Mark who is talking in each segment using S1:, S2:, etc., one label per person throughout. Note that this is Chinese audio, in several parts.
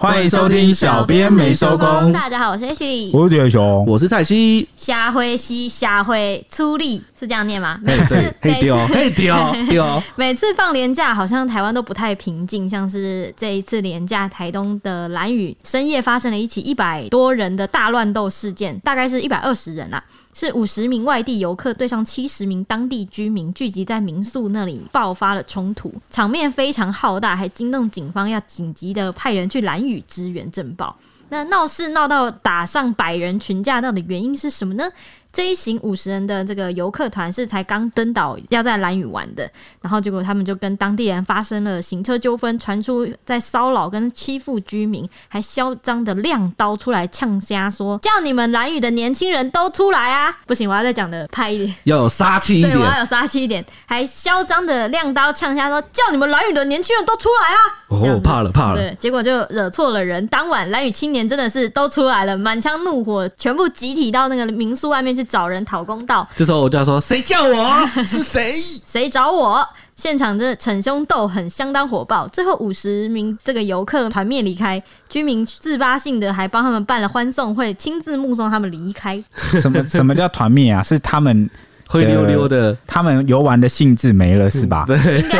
S1: 欢迎收听小编没收工。
S2: 大家好，我是 H，
S1: 我是铁雄，
S3: 我是蔡西。
S2: 夏辉西，夏辉出力是这样念吗？
S3: 每次每次嘿丢 丢，
S2: 每次放年假，好像台湾都不太平静。像是这一次年假，台东的兰屿深夜发生了一起一百多人的大乱斗事件，大概是一百二十人啊。是五十名外地游客对上七十名当地居民，聚集在民宿那里爆发了冲突，场面非常浩大，还惊动警方要紧急的派人去蓝雨支援镇暴。那闹事闹到打上百人群架，闹的原因是什么呢？这一行五十人的这个游客团是才刚登岛，要在蓝屿玩的，然后结果他们就跟当地人发生了行车纠纷，传出在骚扰跟欺负居民，还嚣张的亮刀出来呛虾，说叫你们蓝屿的年轻人都出来啊！不行，我要再讲的派一点，
S3: 要有杀气一点，
S2: 对，我要有杀气一点，还嚣张的亮刀呛虾说叫你们蓝屿的年轻人都出来啊！
S3: 哦，怕了怕了，
S2: 对，结果就惹错了人。当晚蓝屿青年真的是都出来了，满腔怒火，全部集体到那个民宿外面去。去找人讨公道，
S3: 这时候我就要说：“谁叫我？是谁？
S2: 谁找我？”现场这逞凶斗狠，相当火爆。最后五十名这个游客团灭离开，居民自发性的还帮他们办了欢送会，亲自目送他们离开。
S1: 什么什么叫团灭啊？是他们。
S3: 灰溜溜的，
S1: 他们游玩的兴致没了，是吧？
S3: 对，
S2: 应 该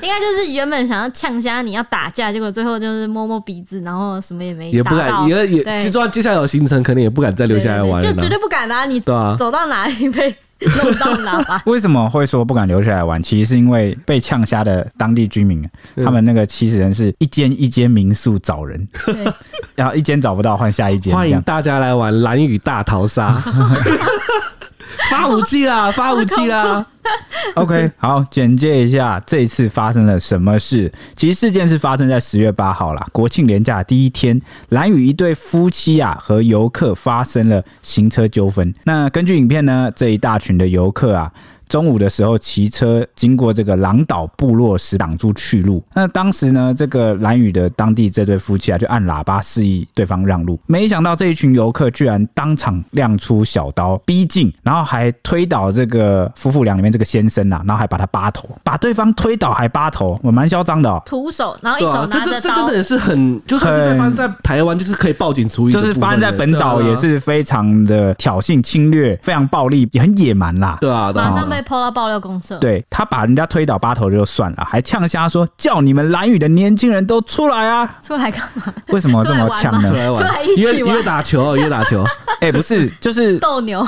S2: 应该就是原本想要呛虾，你要打架，结果最后就是摸摸鼻子，然后什么也没，
S3: 也不敢，也也，就算接下来有行程，可能也不敢再留下来玩了，
S2: 就绝对不敢啊！你走到哪里被弄到哪吧？
S1: 为什么会说不敢留下来玩？其实是因为被呛瞎的当地居民，他们那个七十人是一间一间民宿找人，然后一间找不到换下一间，
S3: 欢迎大家来玩蓝雨大逃杀。发武器啦！发武器啦
S1: ！OK，好，简介一下这一次发生了什么事。其实事件是发生在十月八号啦，国庆连假第一天，兰屿一对夫妻啊和游客发生了行车纠纷。那根据影片呢，这一大群的游客啊。中午的时候骑车经过这个狼岛部落时挡住去路，那当时呢，这个蓝屿的当地这对夫妻啊就按喇叭示意对方让路，没想到这一群游客居然当场亮出小刀逼近，然后还推倒这个夫妇俩里面这个先生啊，然后还把他扒头，把对方推倒还扒头，我蛮嚣张的哦，
S2: 徒手，然后一手拿着刀，
S3: 这这真的也是很，就是在发生在台湾，就是可以报警处理，
S1: 就是发生在本岛也是非常的挑衅侵略，非常暴力，也很野蛮啦，
S3: 对啊，
S2: 马上被。抛到爆料公社，
S1: 对，他把人家推倒八头就算了，还呛瞎说叫你们兰屿的年轻人都出来啊！
S2: 出来干嘛？
S1: 为什么这么呛呢？
S3: 出来玩，约约打球，约打球。哎、欸，不是，就是
S2: 斗牛。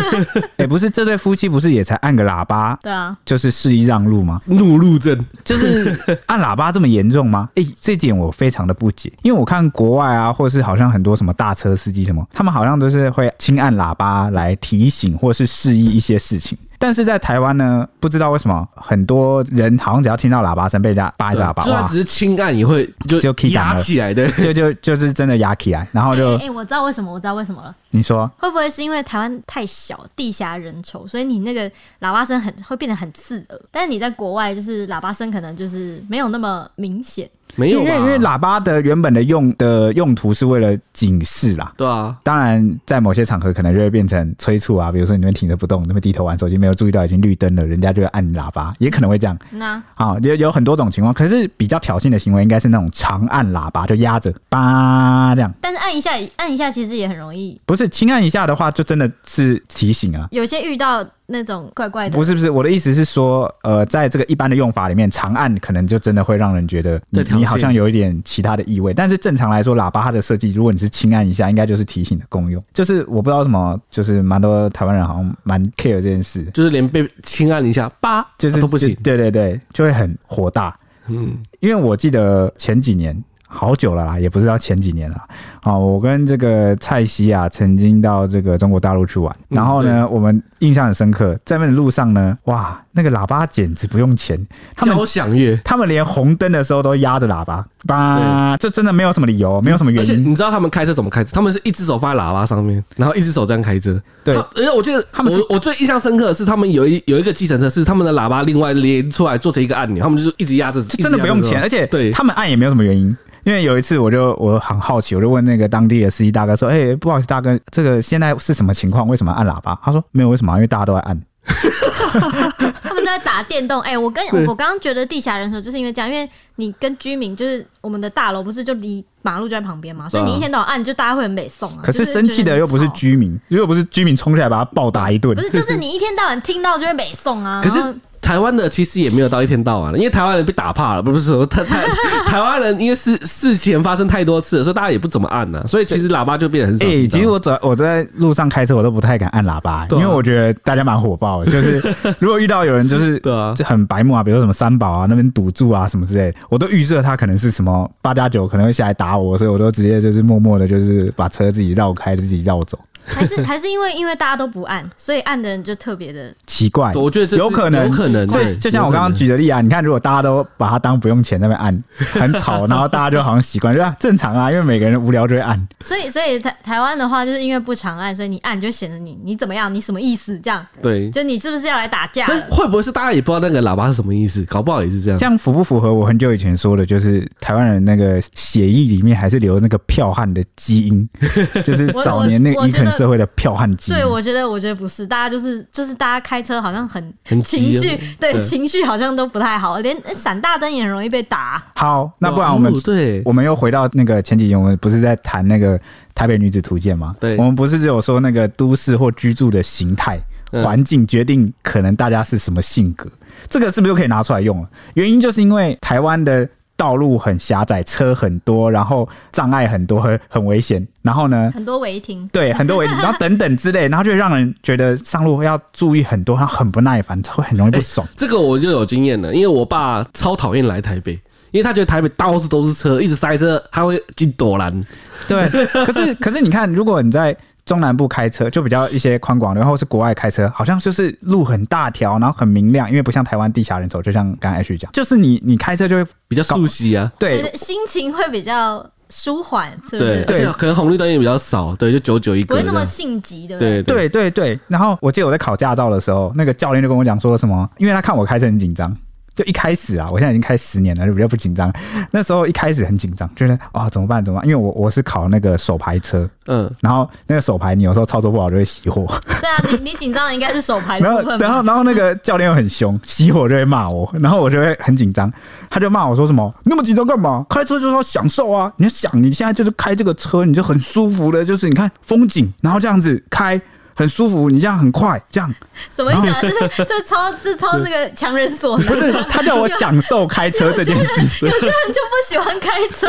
S1: 哎、欸，不是，这对夫妻不是也才按个喇叭？
S2: 对啊，
S1: 就是示意让路吗？
S3: 怒路症，
S1: 就是按喇叭这么严重吗？哎、欸，这点我非常的不解，因为我看国外啊，或是好像很多什么大车司机什么，他们好像都是会轻按喇叭来提醒或是示意一些事情。但是在台湾呢，不知道为什么很多人好像只要听到喇叭声，被人家叭一下喇叭，
S3: 就算只是轻按也会就就压起来的，
S1: 就就就是真的压起来，然后就哎、
S2: 欸欸，我知道为什么，我知道为什么了。
S1: 你说
S2: 会不会是因为台湾太小，地狭人稠，所以你那个喇叭声很会变得很刺耳？但是你在国外，就是喇叭声可能就是没有那么明显。
S3: 没有，因为
S1: 因为喇叭的原本的用的用途是为了警示啦。
S3: 对啊，
S1: 当然在某些场合可能就会变成催促啊，比如说你们停着不动，那边低头玩手机，没有注意到已经绿灯了，人家就会按喇叭，也可能会这样。
S2: 那
S1: 啊，有有很多种情况，可是比较挑衅的行为应该是那种长按喇叭，就压着叭这样。
S2: 但是按一下按一下其实也很容易。
S1: 不是轻按一下的话，就真的是提醒啊。
S2: 有些遇到。那种怪怪的，
S1: 不是不是，我的意思是说，呃，在这个一般的用法里面，长按可能就真的会让人觉得你你好像有一点其他的意味。但是正常来说，喇叭它的设计，如果你是轻按一下，应该就是提醒的功用。就是我不知道什么，就是蛮多台湾人好像蛮 care 这件事，
S3: 就是连被轻按一下，叭，就是都不行。
S1: 对对对，就会很火大。嗯，因为我记得前几年。好久了啦，也不知道前几年了。啊，我跟这个蔡西啊，曾经到这个中国大陆去玩，然后呢，我们印象很深刻，在那路上呢，哇，那个喇叭简直不用钱，他们
S3: 交响乐，
S1: 他们连红灯的时候都压着喇叭，叭，这真的没有什么理由，没有什么原因。
S3: 而且你知道他们开车怎么开车？他们是一只手放在喇叭上面，然后一只手这样开车。
S1: 对，
S3: 而且我记得他们，我我最印象深刻的是，他们有一有一个计程车是他们的喇叭另外连出来做成一个按钮，他们就是一直压着，
S1: 真的不用钱，而且对他们按也没有什么原因。因为有一次，我就我很好奇，我就问那个当地的司机大哥说：“哎、欸，不好意思，大哥，这个现在是什么情况？为什么按喇叭？”他说：“没有，为什么？因为大家都在按。”
S2: 在打电动。哎、欸，我跟我刚刚觉得地下人手，就是因为这样，因为你跟居民就是我们的大楼不是就离马路就在旁边嘛，所以你一天到晚按，就大家会很美送啊。
S1: 可是生气的又不是居民，如果不是居民冲下来把他暴打一顿，
S2: 不是，就是你一天到晚听到就会美送啊。
S3: 可是。台湾的其实也没有到一天到晚了，因为台湾人被打怕了，不是说台台 台湾人因为事事前发生太多次了，所以大家也不怎么按了、啊，所以其实喇叭就变得很少。哎、
S1: 欸，其实我走我在路上开车，我都不太敢按喇叭、因为我觉得大家蛮火爆的。就是 如果遇到有人就是对啊，就很白目啊，比如说什么三宝啊那边堵住啊什么之类的，我都预设他可能是什么八加九可能会下来打我，所以我都直接就是默默的，就是把车自己绕开，自己绕走。
S2: 还是 还是因为因为大家都不按，所以按的人就特别的
S1: 奇怪。
S3: 我觉得这
S1: 有可能，
S3: 有可能。
S1: 所以就像我刚刚举的例啊，你看，如果大家都把它当不用钱那边按，很吵，然后大家就好像习惯，就啊正常啊，因为每个人无聊就会按。
S2: 所以所以台台湾的话，就是因为不常按，所以你按就显得你你怎么样，你什么意思？这样
S3: 对，
S2: 就你是不是要来打架？
S3: 会不会是大家也不知道那个喇叭是什么意思？搞不好也是这样。
S1: 这样符不符合我很久以前说的，就是台湾人那个血液里面还是留那个剽悍的基因，就是早年那个伊肯社会的剽悍。
S2: 对，我觉得，我觉得不是，大家就是就是大家开车好像很很情绪，对，情绪好像都不太好，连闪大灯也很容易被打。
S1: 好，那不然我们、哦、对，我们又回到那个前几集，我们不是在谈那个台北女子图鉴吗？对，我们不是只有说那个都市或居住的形态环境决定可能大家是什么性格，这个是不是就可以拿出来用了？原因就是因为台湾的。道路很狭窄，车很多，然后障碍很多，很很危险。然后呢，
S2: 很多违停，
S1: 对，很多违停，然后等等之类，然后就会让人觉得上路会要注意很多，他很不耐烦，会很容易不爽。
S3: 欸，这个我就有经验了，因为我爸超讨厌来台北，因为他觉得台北到处都是车，一直塞车，他会进躲拦。
S1: 对，可是可是你看，如果你在中南部开车就比较一些宽广，然后是国外开车，好像就是路很大条，然后很明亮，因为不像台湾地下人走，就像刚才 H 讲，就是你你开车就会
S3: 比较熟悉啊，
S1: 对，
S2: 心情会比较舒缓，是不是？
S3: 对，可能红绿灯也比较少，对，就九九一个，
S2: 不会那么性急的。
S1: 对对对对。然后我记得我在考驾照的时候，那个教练就跟我讲说什么，因为他看我开车很紧张。就一开始啊，我现在已经开十年了，就比较不紧张。那时候一开始很紧张，觉得啊、哦、怎么办怎么办？因为我我是考那个手牌车，嗯，然后那个手牌你有时候操作不好就会熄火。
S2: 对啊，你你紧张的应该是手排。
S1: 然后然后然后那个 教练又很凶，熄火就会骂我，然后我就会很紧张，他就骂我说什么那么紧张干嘛？开车就是要享受啊！你要想你现在就是开这个车，你就很舒服的，就是你看风景，然后这样子开。很舒服，你这样很快，这样
S2: 什么意思啊？这是这超这超那个强人所难。
S1: 不是，他叫我享受开车这件事。
S2: 有些人就不喜欢开车，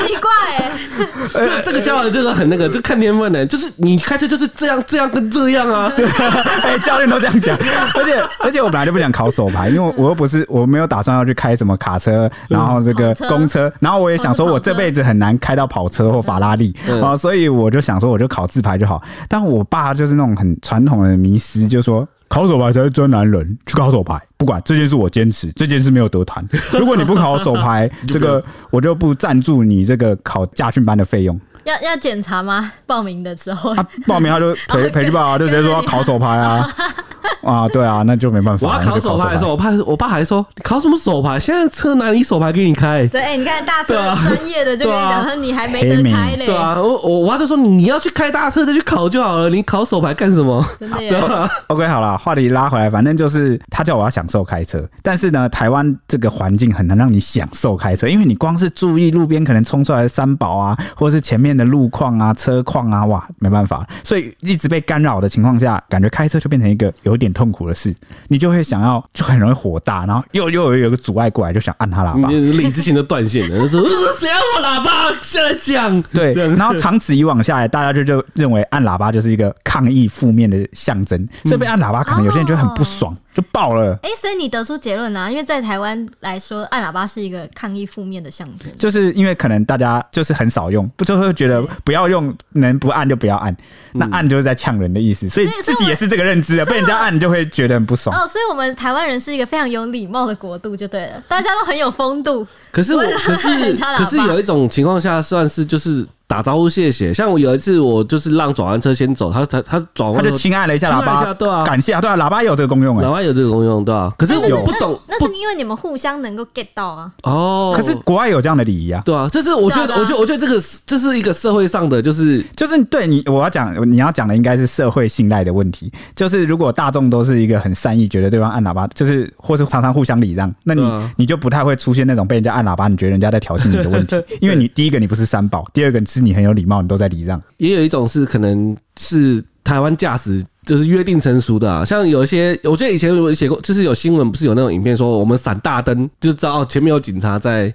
S2: 奇怪 哎。
S3: 这这个教练就是很那个，就看天分的，就是你开车就是这样这样跟这样啊。对，哎，教练都这样讲。而且而且我本来就不想考手牌，因为我 又不是我没有打算要去开什么卡车，然后这个公车，然后我也想说我这辈子很难开到跑车或法拉利啊，所以我就想说我就考自排就好。但我爸就是。那种很传统的迷思，就是说考手牌才是真男人，去考手牌，不管这件事我坚持，这件事没有得谈。如果你不考手牌，这个我就不赞助你这个考驾训班的费用。
S2: 要要检查吗？报名的时候，
S1: 他报名他就 陪陪去报啊，就直接说要考手牌啊。啊，对啊，那就没办法。
S3: 我要考手牌的时候，我爸我爸还说：“你考什么手牌？现在车哪里手牌给你开？”
S2: 对，哎、你看大车专业的就跟你讲说，你还没得开嘞。
S3: 对啊，我我我爸就说：“你要去开大车再去考就好了，你考手牌干什么？”真的呀。啊、
S1: OK，好了，话题拉回来，反正就是他叫我要享受开车，但是呢，台湾这个环境很难让你享受开车，因为你光是注意路边可能冲出来的三宝啊，或者是前面的路况啊、车况啊，哇，没办法，所以一直被干扰的情况下，感觉开车就变成一个有点痛苦的事。你就会想要，就很容易火大，然后又又有有个阻碍过来，就想按他喇叭，
S3: 理智 性都断线了。说谁要我喇叭？现在讲
S1: 对，然后长此以往下来，大家就就认为按喇叭就是一个抗议负面的象征，所以被按喇叭，可能有些人就很不爽。就爆了！
S2: 哎、欸，所以你得出结论啊？因为在台湾来说，按喇叭是一个抗议负面的象征。
S1: 就是因为可能大家就是很少用，不就会觉得不要用，能不按就不要按。那按就是在呛人的意思，所以自己也是这个认知的。被人家按就会觉得很不爽。
S2: 哦，所以我们台湾人是一个非常有礼貌的国度，就对了，大家都很有风度。
S3: 可是我，可是，可是有一种情况下，算是就是打招呼谢谢。像我有一次，我就是让转弯车先走，他他他转弯，
S1: 他就轻按了一下喇叭，
S3: 对啊，
S1: 感谢啊，对啊，喇叭有这个功用哎，
S3: 喇叭有这个功用，对啊。可是我不懂，
S2: 那是因为你们互相能够 get 到啊。
S3: 哦，
S1: 可是国外有这样的礼仪啊，
S3: 对啊，这是我觉得，我觉得，我觉得这个这是一个社会上的，就是
S1: 就是对你我要讲，你要讲的应该是社会信赖的问题。就是如果大众都是一个很善意，觉得对方按喇叭，就是或是常常互相礼让，那你你就不太会出现那种被人家按喇叭，你觉得人家在挑衅你的问题，因为你第一个你不是三宝，第二个是你很有礼貌，你都在礼让。
S3: 也有一种是可能是台湾驾驶就是约定成熟的啊，像有一些，我记得以前有写过，就是有新闻不是有那种影片说我们闪大灯就知道前面有警察在。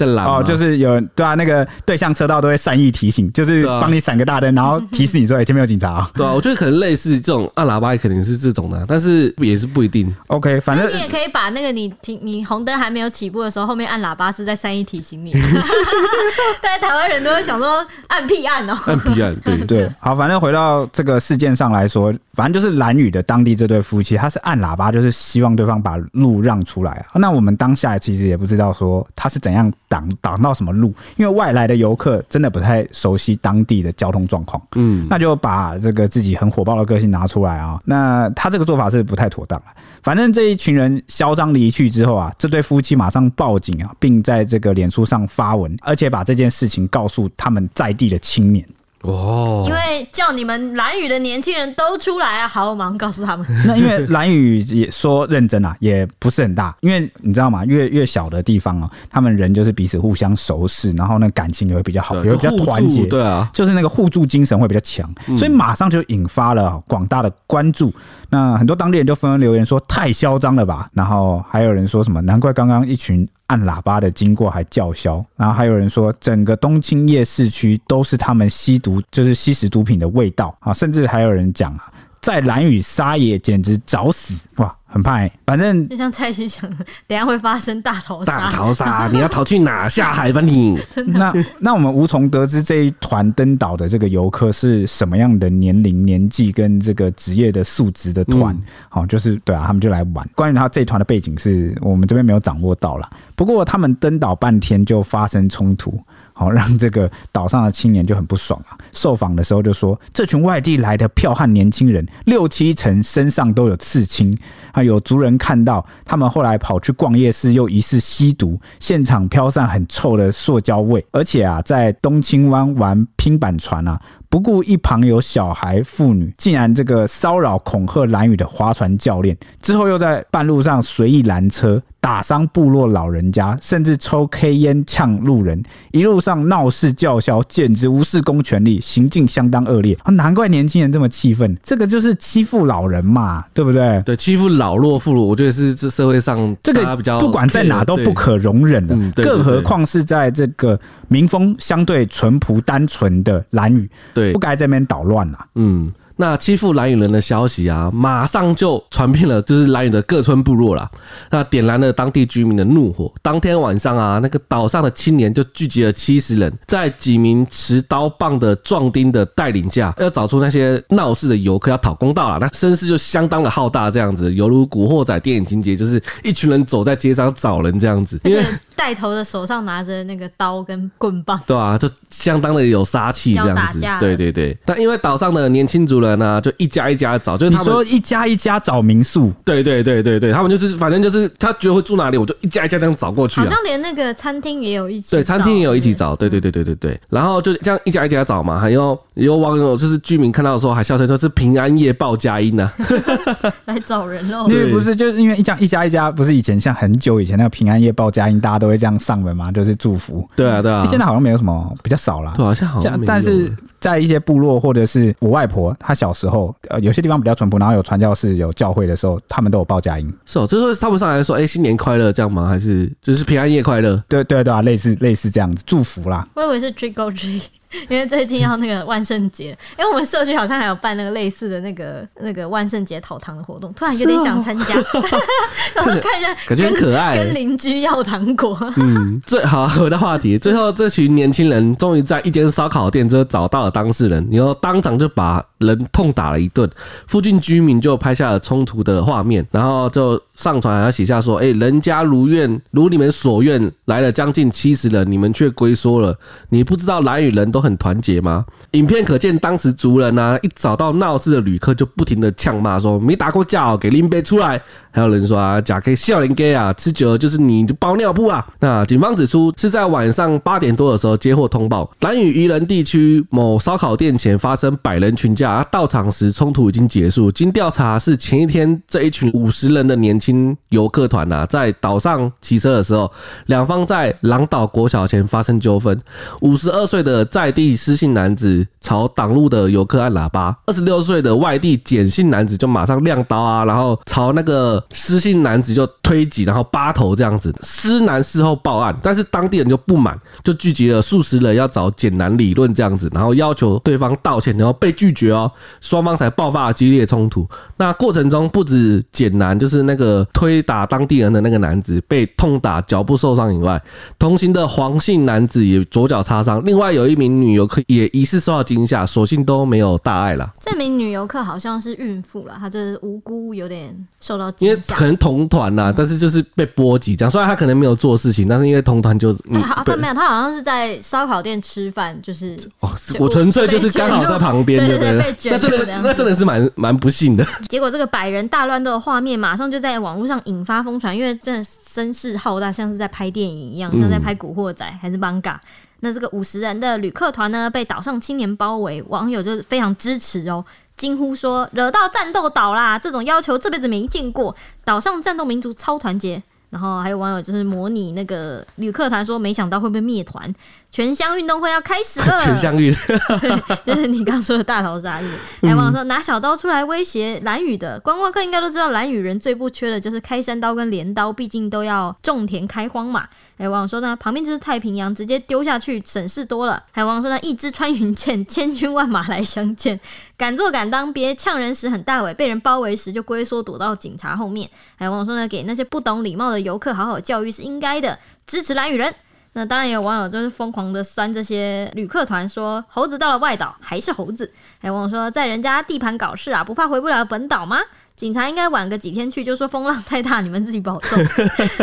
S3: 在拦
S1: 哦，就是有对啊，那个对向车道都会善意提醒，就是帮你闪个大灯，然后提示你说：“哎，前面有警察啊。”
S3: 对啊，我觉得可能类似这种按喇叭，肯定是这种的，但是也是不一定。
S1: OK，反正
S2: 你也可以把那个你停你红灯还没有起步的时候，后面按喇叭是在善意提醒你。但是台湾人都会想说按屁按哦，
S3: 按屁按，对
S1: 对。好，反正回到这个事件上来说，反正就是兰屿的当地这对夫妻，他是按喇叭，就是希望对方把路让出来啊。那我们当下其实也不知道说他是怎样。挡挡到什么路？因为外来的游客真的不太熟悉当地的交通状况，嗯，那就把这个自己很火爆的个性拿出来啊。那他这个做法是不太妥当了。反正这一群人嚣张离去之后啊，这对夫妻马上报警啊，并在这个脸书上发文，而且把这件事情告诉他们在地的青年。
S3: 哦，
S2: 因为叫你们蓝宇的年轻人都出来啊！好，我马上告诉他们。
S1: 那因为蓝宇也说认真啊，也不是很大，因为你知道吗？越越小的地方啊，他们人就是彼此互相熟识，然后那感情也会比较好，也会比较团结。
S3: 对啊，
S1: 就是那个互助精神会比较强，所以马上就引发了广大的关注。那很多当地人都纷纷留言说：“太嚣张了吧！”然后还有人说什么：“难怪刚刚一群。”按喇叭的经过还叫嚣，然后还有人说整个东青夜市区都是他们吸毒，就是吸食毒品的味道啊，甚至还有人讲啊，在蓝雨撒野简直找死哇！很怕、欸，反正
S2: 就像蔡西讲的，等下会发生大逃杀。
S3: 大逃杀，你要逃去哪？下海吧你！
S1: 那那我们无从得知这一团登岛的这个游客是什么样的年龄、年纪跟这个职业的素质的团。好、嗯，就是对啊，他们就来玩。关于他这一团的背景，是我们这边没有掌握到了。不过他们登岛半天就发生冲突。好，让这个岛上的青年就很不爽啊！受访的时候就说，这群外地来的剽悍年轻人，六七成身上都有刺青。啊，有族人看到他们后来跑去逛夜市，又疑似吸毒，现场飘散很臭的塑胶味，而且啊，在东青湾玩拼板船啊。不顾一旁有小孩妇女，竟然这个骚扰恐吓兰屿的划船教练，之后又在半路上随意拦车，打伤部落老人家，甚至抽 K 烟呛路人，一路上闹事叫嚣，简直无视公权力，行径相当恶劣啊。难怪年轻人这么气愤，这个就是欺负老人嘛，对不对？
S3: 对，欺负老弱妇孺，我觉得是这社会上
S1: 这个比较不管在哪都不可容忍的，更何况是在这个。民风相对淳朴单纯的兰屿，对，不该在这边捣乱了。
S3: 嗯。那欺负蓝雨人的消息啊，马上就传遍了，就是蓝雨的各村部落了。那点燃了当地居民的怒火。当天晚上啊，那个岛上的青年就聚集了七十人，在几名持刀棒的壮丁的带领下，要找出那些闹事的游客，要讨公道啊。那声势就相当的浩大，这样子，犹如古惑仔电影情节，就是一群人走在街上找人这样子。因为
S2: 带头的手上拿着那个刀跟棍棒，
S3: 对啊，就相当的有杀气这样子。对对对。但因为岛上的年轻族人。那就一家一家找，就是他们
S1: 说一家一家找民宿，
S3: 对对对对对，他们就是反正就是他觉得会住哪里，我就一家一家这样找过去。
S2: 好像连那个餐厅也有一起，
S3: 对，餐厅也有一起找，对对对对对对。然后就这样一家一家找嘛，还有有网友就是居民看到的时候还笑称说是平安夜报佳音呢，
S2: 来找人哦。
S1: 因为不是就是因为一家一家一家，不是以前像很久以前那个平安夜报佳音，大家都会这样上门嘛，就是祝福。
S3: 对啊对啊，
S1: 现在好像没有什么，比较少了。
S3: 对，好像好像
S1: 但是。在一些部落，或者是我外婆，她小时候，呃，有些地方比较淳朴，然后有传教士、有教会的时候，他们都有报佳音。
S3: 是哦，就是他们上来说，哎、欸，新年快乐这样吗？还是就是平安夜快乐？
S1: 对对对啊，类似类似这样子，祝福啦。
S2: 我以为是 trick or treat。因为最近要那个万圣节，因为我们社区好像还有办那个类似的那个那个万圣节讨糖的活动，突然有点想参加，然后看一下，
S3: 感觉很可爱，
S2: 跟邻居要糖果。
S3: 嗯，最好回到话题，最后这群年轻人终于在一间烧烤店之后找到了当事人，然后当场就把人痛打了一顿，附近居民就拍下了冲突的画面，然后就上传还要写下说：“哎，人家如愿如你们所愿来了将近七十人，你们却龟缩了，你不知道来与人都。”很团结吗？影片可见，当时族人啊，一找到闹事的旅客，就不停的呛骂说：“没打过架哦，给拎杯出来！”还有人说啊：“假给笑林给啊，吃久了就是你就包尿布啊！”那警方指出，是在晚上八点多的时候接获通报，兰屿渔人地区某烧烤店前发生百人群架，到场时冲突已经结束。经调查，是前一天这一群五十人的年轻游客团啊，在岛上骑车的时候，两方在狼岛国小前发生纠纷。五十二岁的在地施姓男子朝挡路的游客按喇叭，二十六岁的外地简姓男子就马上亮刀啊，然后朝那个施姓男子就推挤，然后扒头这样子。施男事后报案，但是当地人就不满，就聚集了数十人要找简男理论这样子，然后要求对方道歉，然后被拒绝哦，双方才爆发了激烈冲突。那过程中不止简男，就是那个推打当地人的那个男子被痛打，脚部受伤以外，同行的黄姓男子也左脚擦伤，另外有一名女游客也疑似受到惊吓，所幸都没有大碍了。
S2: 这名女游客好像是孕妇了，她这是无辜有点受到惊吓，
S3: 因为可能同团呐，但是就是被波及这样。虽然她可能没有做事情，但是因为同团就……
S2: 她没有，她好像是在烧烤店吃饭，就是
S3: 哦，我纯粹就是刚好在旁边，对不对？那真的，那真的是蛮蛮不幸的。
S2: 结果这个百人大乱斗的画面马上就在网络上引发疯传，因为真的声势浩大，像是在拍电影一样，像在拍《古惑仔》还是 Manga。那这个五十人的旅客团呢，被岛上青年包围，网友就非常支持哦，惊呼说：“惹到战斗岛啦！这种要求这辈子没见过，岛上战斗民族超团结。”然后还有网友就是模拟那个旅客团说：“没想到会被灭团。”全乡运动会要开始了，
S3: 全乡运，
S2: 就是你刚说的大逃杀日。还网友说拿小刀出来威胁蓝雨的观光客，应该都知道蓝雨人最不缺的就是开山刀跟镰刀，毕竟都要种田开荒嘛。还网友说呢，旁边就是太平洋，直接丢下去省事多了。还网友说呢，一支穿云箭，千军万马来相见，敢做敢当，别呛人时很大尾，被人包围时就龟缩躲到警察后面。还网友说呢，给那些不懂礼貌的游客好好教育是应该的，支持蓝雨人。那当然也有网友就是疯狂的酸这些旅客团，说猴子到了外岛还是猴子。还有网友说在人家地盘搞事啊，不怕回不了本岛吗？警察应该晚个几天去，就说风浪太大，你们自己保重。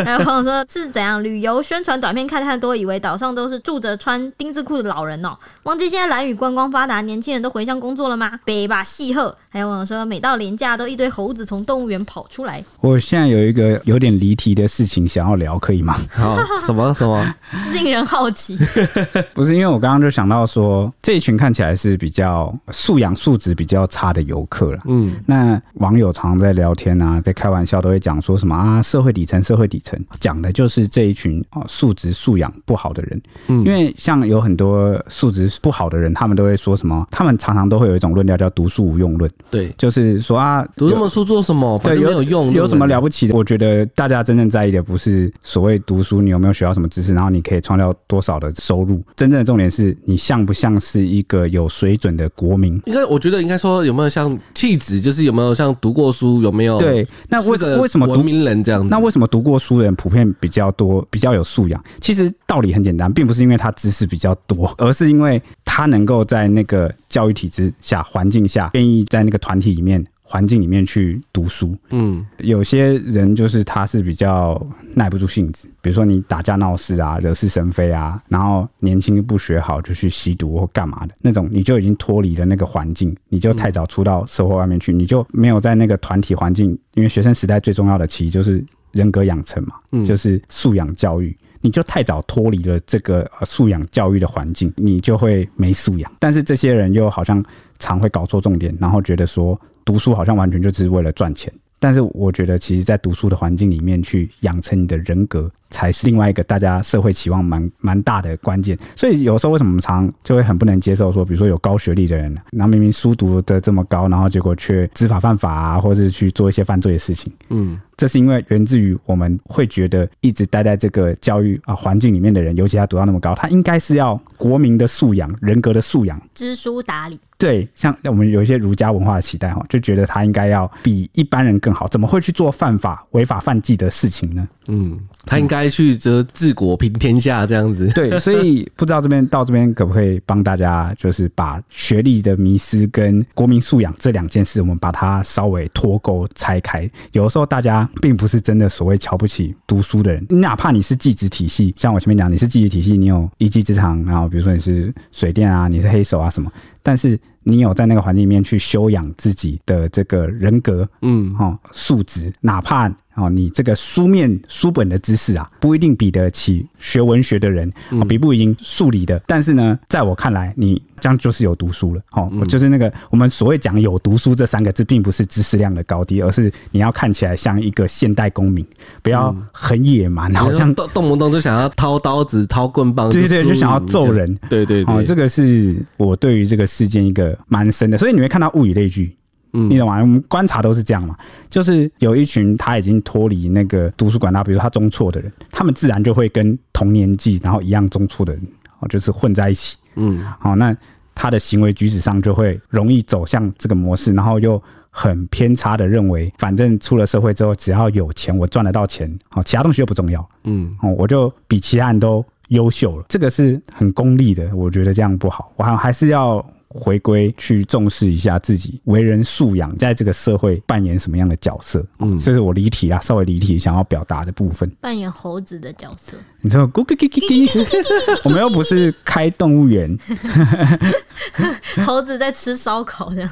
S2: 还有朋友说是怎样旅游宣传短片看太多，以为岛上都是住着穿丁字裤的老人哦、忘记现在蓝屿观光发达，年轻人都回乡工作了吗？北把戏鹤。还有网友说，每到年假都一堆猴子从动物园跑出来。
S1: 我现在有一个有点离题的事情想要聊，可以吗？
S3: 好，什么什么？
S2: 令人好奇。
S1: 不是因为我刚刚就想到说，这一群看起来是比较素养素质比较差的游客了。嗯，那网友常。在聊天啊，在开玩笑，都会讲说什么啊？社会底层，社会底层，讲的就是这一群啊素质素养不好的人。嗯，因为像有很多素质不好的人，他们都会说什么？他们常常都会有一种论调叫“读书无用论”。
S3: 对，
S1: 就是说啊，
S3: 读那么书做什么？反正没有用，
S1: 有什么了不起的？我觉得大家真正在意的不是所谓读书，你有没有学到什么知识，然后你可以创造多少的收入。真正的重点是你像不像是一个有水准的国民？
S3: 应该，我觉得应该说有没有像气质，就是有没有像读过书。有没有？
S1: 对，那为什为什么读
S3: 名人这样子？
S1: 那为什么读过书的人普遍比较多，比较有素养？其实道理很简单，并不是因为他知识比较多，而是因为他能够在那个教育体制下、环境下，愿意在那个团体里面。环境里面去读书，嗯，有些人就是他是比较耐不住性子，比如说你打架闹事啊，惹是生非啊，然后年轻不学好就去吸毒或干嘛的那种，你就已经脱离了那个环境，你就太早出到社会外面去，你就没有在那个团体环境，因为学生时代最重要的其实就是人格养成嘛，就是素养教育，你就太早脱离了这个素养教育的环境，你就会没素养。但是这些人又好像常会搞错重点，然后觉得说。读书好像完全就只是为了赚钱，但是我觉得，其实，在读书的环境里面去养成你的人格，才是另外一个大家社会期望蛮蛮大的关键。所以有时候为什么我们常就会很不能接受说，比如说有高学历的人，然后明明书读的这么高，然后结果却知法犯法啊，或者是去做一些犯罪的事情。嗯，这是因为源自于我们会觉得一直待在这个教育啊环境里面的人，尤其他读到那么高，他应该是要国民的素养、人格的素养，
S2: 知书达理。
S1: 对，像我们有一些儒家文化的期待哈，就觉得他应该要比一般人更好，怎么会去做犯法、违法、犯纪的事情呢？
S3: 嗯，他应该该去则治国平天下这样子。
S1: 对，所以不知道这边到这边可不可以帮大家，就是把学历的迷失跟国民素养这两件事，我们把它稍微脱钩拆开。有的时候大家并不是真的所谓瞧不起读书的人，哪怕你是技职体系，像我前面讲，你是技职体系，你有一技之长，然后比如说你是水电啊，你是黑手啊什么，但是。你有在那个环境里面去修养自己的这个人格，嗯，哦，素质，哪怕哦，你这个书面书本的知识啊，不一定比得起学文学的人，哦，比不赢数理的，但是呢，在我看来，你。这样就是有读书了，哦，就是那个我们所谓讲有读书这三个字，并不是知识量的高低，而是你要看起来像一个现代公民，不要很野蛮，好像
S3: 动动不动就想要掏刀子、掏棍棒，
S1: 对对，就想要揍人，
S3: 对对对，
S1: 这个是我对于这个事件一个蛮深的，所以你会看到物以类聚，嗯，你懂吗？我们观察都是这样嘛，就是有一群他已经脱离那个图书馆，那比如他中辍的人，他们自然就会跟同年纪然后一样中辍的人，哦，就是混在一起。嗯，好，那他的行为举止上就会容易走向这个模式，然后又很偏差的认为，反正出了社会之后，只要有钱，我赚得到钱，好，其他东西又不重要，嗯，哦，我就比其他人都优秀了，这个是很功利的，我觉得这样不好，我还还是要。回归去重视一下自己为人素养，在这个社会扮演什么样的角色？嗯，这是我离题啦，稍微离题想要表达的部分。
S2: 扮演猴子的角色，
S1: 你说咕咕咕咕咕，我们又不是开动物园，
S2: 猴子在吃烧烤这样。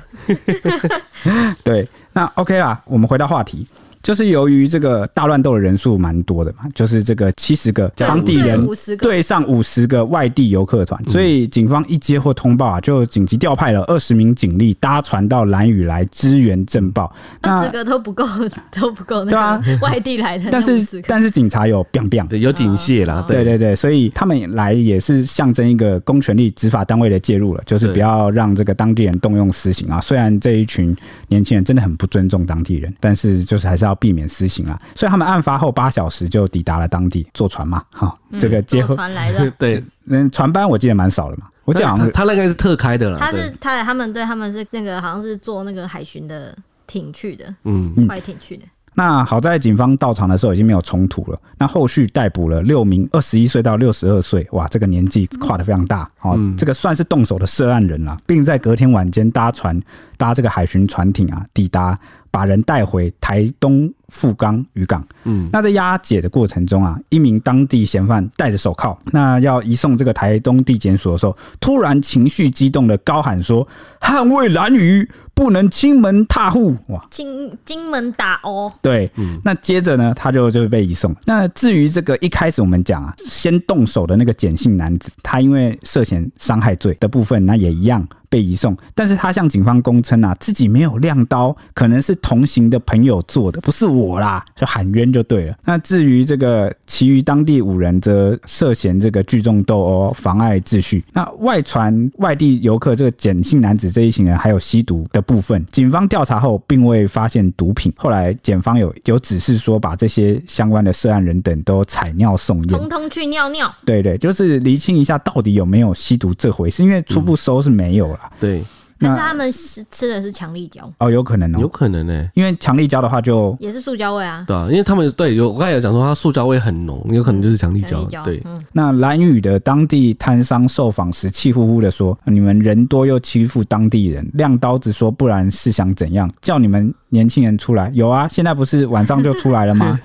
S1: 对，那 OK 啦，我们回到话题。就是由于这个大乱斗的人数蛮多的嘛，就是这个七十个当地人对上五十个外地游客团，所以警方一接获通报啊，就紧急调派了二十名警力搭船到兰屿来支援镇暴。
S2: 二十个都不够，都不够。对啊，外地来的，
S1: 但是但是警察有 biang biang，
S3: 有警械啦。对对对，
S1: 所以他们来也是象征一个公权力执法单位的介入了，就是不要让这个当地人动用私刑啊。虽然这一群年轻人真的很不尊重当地人，但是就是还是要。避免私刑啊，所以他们案发后八小时就抵达了当地，坐船嘛，哈，这个接
S2: 船来的，
S3: 对，
S1: 嗯，船班我记得蛮少的嘛，我讲他，
S3: 他那个是特开的了，
S2: 他是他他们对他们是那个好像是坐那个海巡的艇去的，嗯，快艇去的。
S1: 那好在警方到场的时候已经没有冲突了。那后续逮捕了六名二十一岁到六十二岁，哇，这个年纪跨的非常大，哦，这个算是动手的涉案人了，并在隔天晚间搭船搭这个海巡船艇啊，抵达。把人带回台东富冈渔港。嗯，那在押解的过程中啊，一名当地嫌犯戴着手铐，那要移送这个台东地检署的时候，突然情绪激动的高喊说：“捍卫蓝鱼，不能亲门踏户！”哇，
S2: 亲金门打哦。
S1: 对，嗯，那接着呢，他就就被移送。那至于这个一开始我们讲啊，先动手的那个简姓男子，他因为涉嫌伤害罪的部分，那也一样。被移送，但是他向警方供称啊，自己没有亮刀，可能是同行的朋友做的，不是我啦，就喊冤就对了。那至于这个其余当地五人，则涉嫌这个聚众斗殴、妨碍秩序。那外传外地游客这个简姓男子这一行人还有吸毒的部分，警方调查后并未发现毒品。后来检方有有指示说，把这些相关的涉案人等都采尿送验，
S2: 通通去尿尿。
S1: 对对，就是厘清一下到底有没有吸毒这回事，因为初步搜是没有。
S3: 对，
S2: 但是他们吃吃的是强力胶
S1: 哦，有可能哦，
S3: 有可能呢、欸，
S1: 因为强力胶的话就
S2: 也是塑胶味啊，
S3: 对啊，因为他们对有我刚才有讲说它塑胶味很浓，有可能就是强力胶。对，嗯、
S1: 那兰屿的当地摊商受访时气呼呼的说：“你们人多又欺负当地人，亮刀子说不然是想怎样？叫你们年轻人出来？有啊，现在不是晚上就出来了吗？”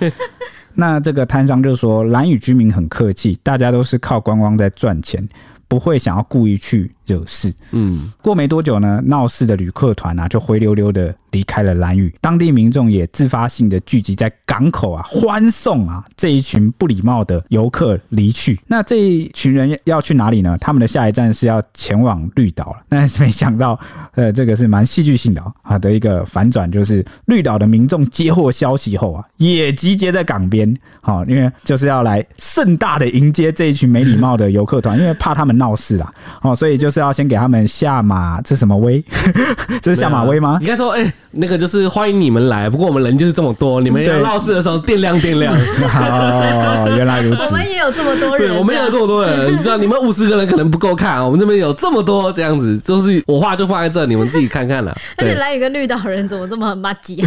S1: 那这个摊商就说：“兰屿居民很客气，大家都是靠观光在赚钱。”不会想要故意去惹事。嗯，过没多久呢，闹事的旅客团啊，就灰溜溜的离开了蓝屿。当地民众也自发性的聚集在港口啊，欢送啊这一群不礼貌的游客离去。那这一群人要去哪里呢？他们的下一站是要前往绿岛了。但是没想到，呃，这个是蛮戏剧性的啊的一个反转，就是绿岛的民众接获消息后啊，也集结在港边，好，因为就是要来盛大的迎接这一群没礼貌的游客团，因为怕他们。闹事啦，哦，所以就是要先给他们下马，这是什么威？这是下马威吗？
S3: 应该说，哎、欸，那个就是欢迎你们来。不过我们人就是这么多，你们要闹事的时候掂量掂量。
S1: 哦，原来如此。
S2: 我们也有这么多人，
S3: 对，我们也有这么多人。你知道，你们五十个人可能不够看，我们这边有这么多，这样子就是我话就放在这，你们自己看看了。
S2: 而且蓝宇跟绿岛人怎么这么麻吉，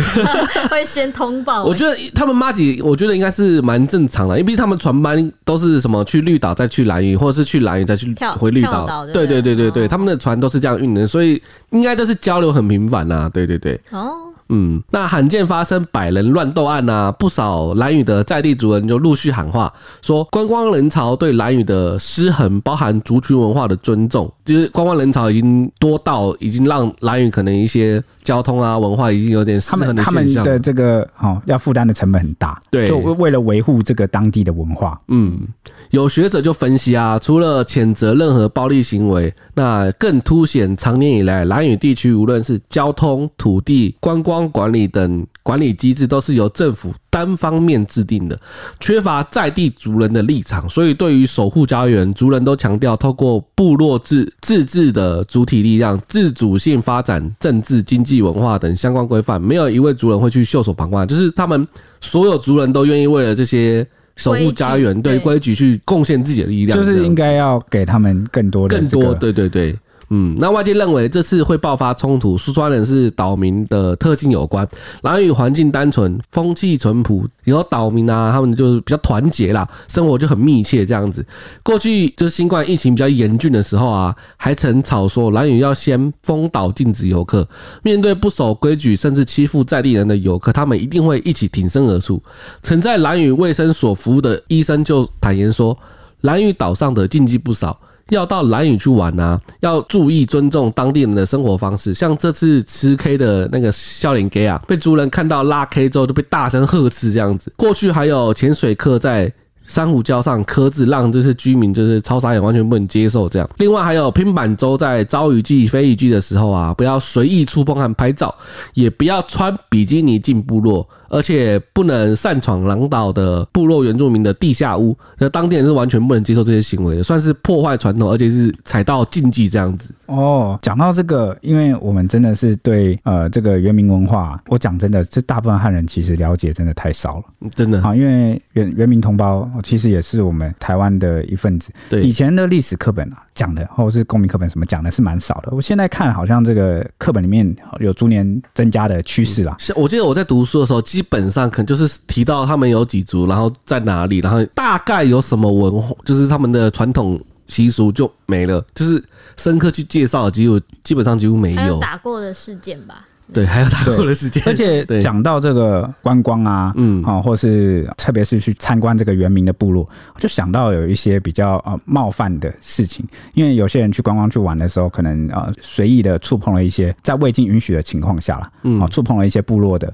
S2: 会先通报、欸？
S3: 我觉得他们麻吉，我觉得应该是蛮正常的，因为他们船班都是什么去绿岛再去蓝屿，或者是去蓝屿再去回绿岛。对对对对对对，他们的船都是这样运的，所以应该都是交流很频繁呐。对对对。哦。嗯，那罕见发生百人乱斗案啊，不少蓝屿的在地族人就陆续喊话，说观光人潮对蓝屿的失衡，包含族群文化的尊重，就是观光人潮已经多到已经让蓝屿可能一些交通啊文化已经有点失衡的现象。他们他们的这个哦，要负担的成本很大，对，就为了维护这个当地的文化。嗯，有学者就分析啊，除了谴责任何暴力行为，那更凸显长年以来兰屿地区无论是交通、土地、观光。管理等管理机制都是由政府单方面制定的，缺乏在地族人的立场，所以对于守护家园，族人都强调透过部落自自治的主体力量，自主性发展政治、经济、文化等相关规范，没有一位族人会去袖手旁观，就是他们所有族人都愿意为了这些守护家园对规矩去贡献自己的力量，就是应该要给他们更多的、这个、更多，对对对。嗯，那外界认为这次会爆发冲突，说穿了是岛民的特性有关。兰屿环境单纯，风气淳朴，然后岛民啊，他们就是比较团结啦，生活就很密切这样子。过去就新冠疫情比较严峻的时候啊，还曾吵说兰屿要先封岛禁止游客。面对不守规矩甚至欺负在地人的游客，他们一定会一起挺身而出。曾在兰屿卫生所服务的医生就坦言说，兰屿岛上的禁忌不少。要到兰屿去玩啊，要注意尊重当地人的生活方式。像这次吃 K 的那个笑脸 Gay 啊，被族人看到拉 K 之后，就被大声呵斥这样子。过去还有潜水客在。珊瑚礁上刻字，让这些居民就是超傻眼，完全不能接受这样。另外还有拼板舟在遭雨季、非雨季的时候啊，不要随意触碰和拍照，也不要穿比基尼进部落，而且不能擅闯狼岛的部落原住民的地下屋。那当地人是完全不能接受这些行为的，算是破坏传统，而且是踩到禁忌这样子。哦，讲到这个，因为我们真的是对呃这个原民文化，我讲真的，这大部分汉人其实了解真的太少了，真的。好，因为原原民同胞其实也是我们台湾的一份子。对，以前的历史课本啊讲的，或者是公民课本什么讲的是蛮少的。我现在看好像这个课本里面有逐年增加的趋势啦。是我记得我在读书的时候，基本上可能就是提到他们有几族，然后在哪里，然后大概有什么文化，就是他们的传统。习俗就没了，就是深刻去介绍，几乎基本上几乎没有。还有打过的事件吧？对，还有打过的事件。而且讲到这个观光啊，嗯，啊，或是特别是去参观这个原民的部落，就想到有一些比较呃冒犯的事情，因为有些人去观光去玩的时候，可能呃随意的触碰了一些在未经允许的情况下了，嗯，啊，触碰了一些部落的。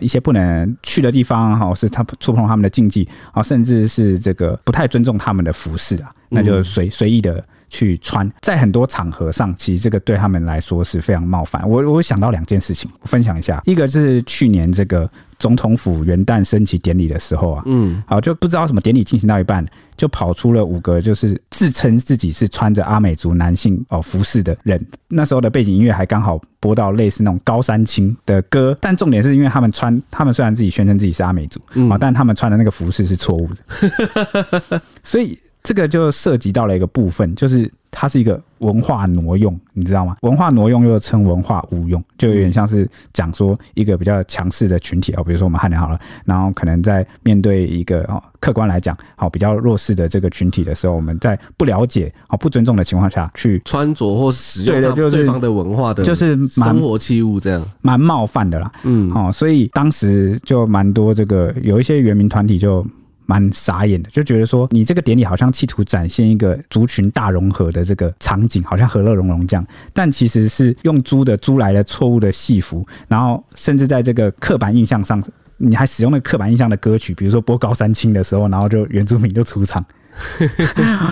S3: 一些不能去的地方，哈，是他触碰他们的禁忌，啊，甚至是这个不太尊重他们的服饰啊，那就随随意的去穿，在很多场合上，其实这个对他们来说是非常冒犯。我我想到两件事情，我分享一下，一个是去年这个。总统府元旦升旗典礼的时候啊，嗯，好，就不知道什么典礼进行到一半，就跑出了五个就是自称自己是穿着阿美族男性哦服饰的人。那时候的背景音乐还刚好播到类似那种高山青的歌，但重点是因为他们穿，他们虽然自己宣称自己是阿美族，啊，但他们穿的那个服饰是错误的，所以这个就涉及到了一个部分，就是。它是一个文化挪用，你知道吗？文化挪用又称文化误用，就有点像是讲说一个比较强势的群体哦，比如说我们汉人好了，然后可能在面对一个哦客观来讲好比较弱势的这个群体的时候，我们在不了解哦不尊重的情况下去穿着或使用对方的文化的，就是生活器物这样，蛮冒犯的啦。嗯，哦，所以当时就蛮多这个有一些原民团体就。蛮傻眼的，就觉得说你这个典礼好像企图展现一个族群大融合的这个场景，好像和乐融融这样，但其实是用租的租来了错误的戏服，然后甚至在这个刻板印象上，你还使用了刻板印象的歌曲，比如说播高山青的时候，然后就原住民就出场。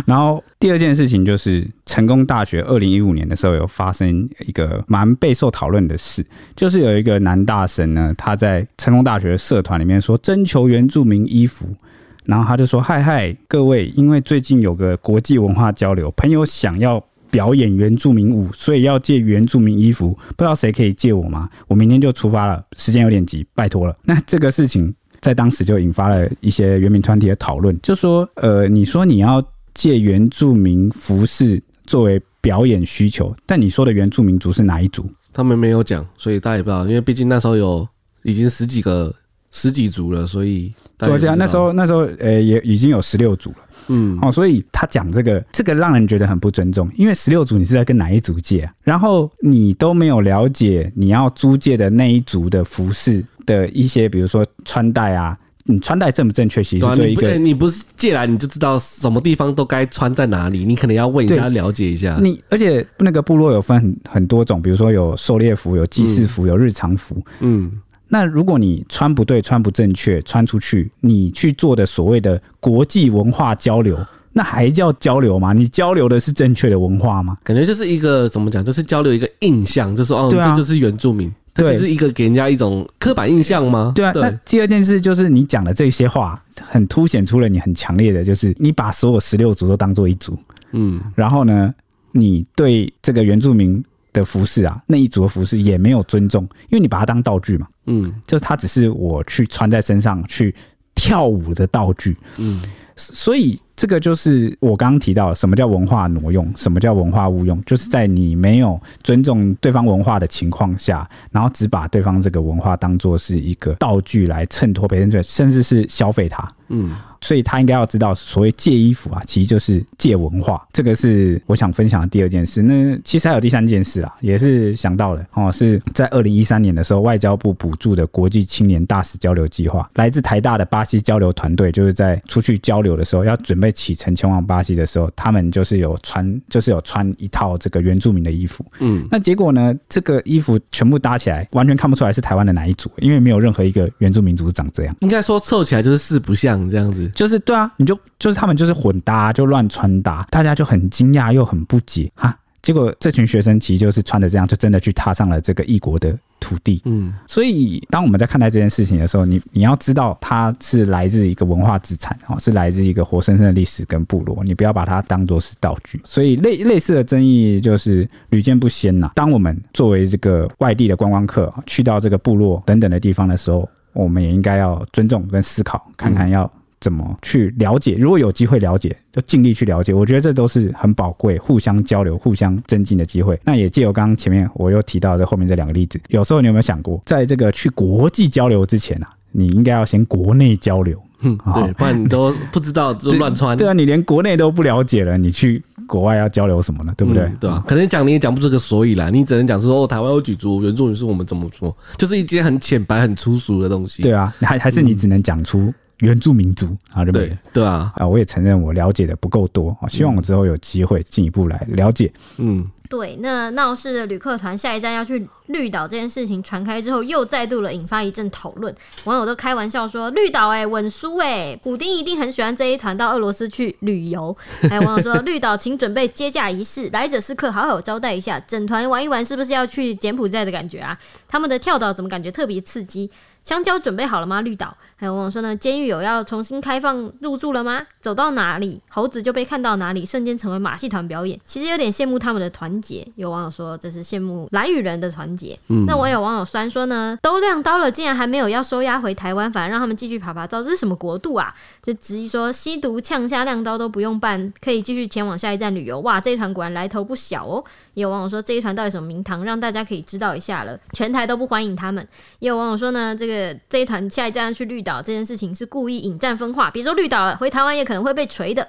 S3: 然后第二件事情就是成功大学二零一五年的时候有发生一个蛮备受讨论的事，就是有一个男大神呢，他在成功大学社团里面说征求原住民衣服。然后他就说：“嗨嗨，各位，因为最近有个国际文化交流，朋友想要
S1: 表演原住民舞，所以要借原住民衣服，不知道谁可以借我吗？我明天就出发了，时间有点急，拜托了。那这个事情在当时就引发了一些原民团体的讨论，就说，呃，你说你要借原住民服饰作为表演需求，但你说的原住民族是哪一族？
S3: 他们没有讲，所以大家也不知道，因。为毕竟那时候有已经十几个十几组了，所以
S1: 对啊，那时候那时候呃也已经有十六组了。嗯，哦，所以他讲这个，这个让人觉得很不尊重，因为十六组你是在跟哪一组借啊？然后你都没有了解你要租借的那一组的服饰的一些，比如说穿戴啊，你穿戴正不正确？其实对一个
S3: 对、啊你，你不是借来你就知道什么地方都该穿在哪里，你可能要问一下，了解一下。
S1: 你而且那个部落有分很很多种，比如说有狩猎服、有祭祀服、有日常服，嗯。嗯那如果你穿不对、穿不正确、穿出去，你去做的所谓的国际文化交流，那还叫交流吗？你交流的是正确的文化吗？
S3: 感觉就是一个怎么讲，就是交流一个印象，就是哦，这就是原住民，
S1: 对，
S3: 只是一个给人家一种刻板印象吗？
S1: 对啊。对，那第二件事就是你讲的这些话，很凸显出了你很强烈的，就是你把所有十六族都当做一族，嗯，然后呢，你对这个原住民。的服饰啊，那一组的服饰也没有尊重，因为你把它当道具嘛，嗯，就是它只是我去穿在身上去跳舞的道具，嗯，所以这个就是我刚刚提到什么叫文化挪用，什么叫文化误用，就是在你没有尊重对方文化的情况下，然后只把对方这个文化当做是一个道具来衬托别人，甚至是消费它，嗯。所以他应该要知道，所谓借衣服啊，其实就是借文化。这个是我想分享的第二件事。那其实还有第三件事啊，也是想到了哦，是在二零一三年的时候，外交部补助的国际青年大使交流计划，来自台大的巴西交流团队，就是在出去交流的时候，要准备启程前往巴西的时候，他们就是有穿，就是有穿一套这个原住民的衣服。嗯，那结果呢，这个衣服全部搭起来，完全看不出来是台湾的哪一组，因为没有任何一个原住民族长这样。
S3: 应该说凑起来就是四不像这样子。
S1: 就是对啊，你就就是他们就是混搭，就乱穿搭，大家就很惊讶又很不解哈。结果这群学生其实就是穿的这样，就真的去踏上了这个异国的土地。嗯，所以当我们在看待这件事情的时候，你你要知道它是来自一个文化资产哦，是来自一个活生生的历史跟部落，你不要把它当做是道具。所以类类似的争议就是屡见不鲜呐。当我们作为这个外地的观光客去到这个部落等等的地方的时候，我们也应该要尊重跟思考，看看要。怎么去了解？如果有机会了解，就尽力去了解。我觉得这都是很宝贵、互相交流、互相增进的机会。那也借由刚刚前面我又提到的后面这两个例子，有时候你有没有想过，在这个去国际交流之前啊，你应该要先国内交流。
S3: 嗯，对，不然你 都不知道就乱穿。
S1: 对啊，你连国内都不了解了，你去国外要交流什么呢？对不对？嗯、
S3: 对啊，可能讲你也讲不出个所以来，你只能讲说哦，台湾有几族原住民是我们怎么说，就是一些很浅白、很粗俗的东西。
S1: 对啊，还还是你只能讲出。嗯原住民族啊，对不对？
S3: 对啊，
S1: 啊，我也承认我了解的不够多啊，希望我之后有机会进一步来了解。嗯，
S2: 对，那闹事的旅客团下一站要去绿岛这件事情传开之后，又再度了引发一阵讨论。网友都开玩笑说：“绿岛哎，稳输哎，普丁一定很喜欢这一团到俄罗斯去旅游。”还有网友说：“绿岛请准备接驾仪式，来者是客，好好招待一下。整团玩一玩，是不是要去柬埔寨的感觉啊？他们的跳岛怎么感觉特别刺激？”香蕉准备好了吗？绿岛还有网友说呢，监狱有要重新开放入住了吗？走到哪里，猴子就被看到哪里，瞬间成为马戏团表演。其实有点羡慕他们的团结。有网友说这是羡慕蓝雨人的团结。嗯，那我有网友酸说呢，都亮刀了，竟然还没有要收押回台湾，反而让他们继续爬爬照，这是什么国度啊？就质疑说吸毒、呛虾、亮刀都不用办，可以继续前往下一站旅游。哇，这一团果然来头不小哦。也有网友说这一团到底什么名堂，让大家可以知道一下了。全台都不欢迎他们。也有网友说呢，这个。这一团下一站去绿岛这件事情是故意引战分化，比如说绿岛，回台湾也可能会被锤的。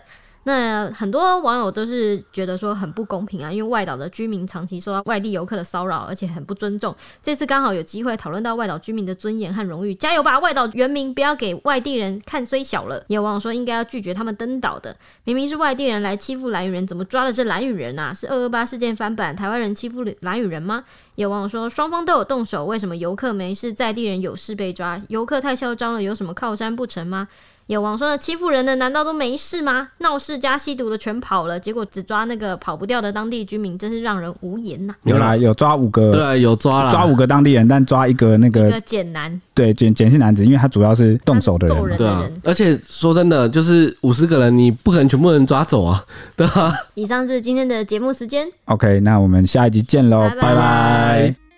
S2: 那很多网友都是觉得说很不公平啊，因为外岛的居民长期受到外地游客的骚扰，而且很不尊重。这次刚好有机会讨论到外岛居民的尊严和荣誉，加油吧，外岛原民，不要给外地人看虽小了。也有网友说应该要拒绝他们登岛的，明明是外地人来欺负兰屿人，怎么抓的是兰屿人啊？是二二八事件翻版，台湾人欺负兰屿人吗？有网友说双方都有动手，为什么游客没事，在地人有事被抓？游客太嚣张了，有什么靠山不成吗？有网说欺负人的难道都没事吗？闹事加吸毒的全跑了，结果只抓那个跑不掉的当地居民，真是让人无言呐、啊。
S1: 有啦，有抓五个，
S3: 对、啊，有抓了，
S1: 抓五个当地人，但抓一个那个
S2: 一个简男，
S1: 对，简简姓男子，因为他主要是动手的人，
S2: 人的人
S3: 对啊。而且说真的，就是五十个人，你不可能全部人抓走啊，对吧、啊？
S2: 以上是今天的节目时间。
S1: OK，那我们下一集见喽，拜拜。拜拜。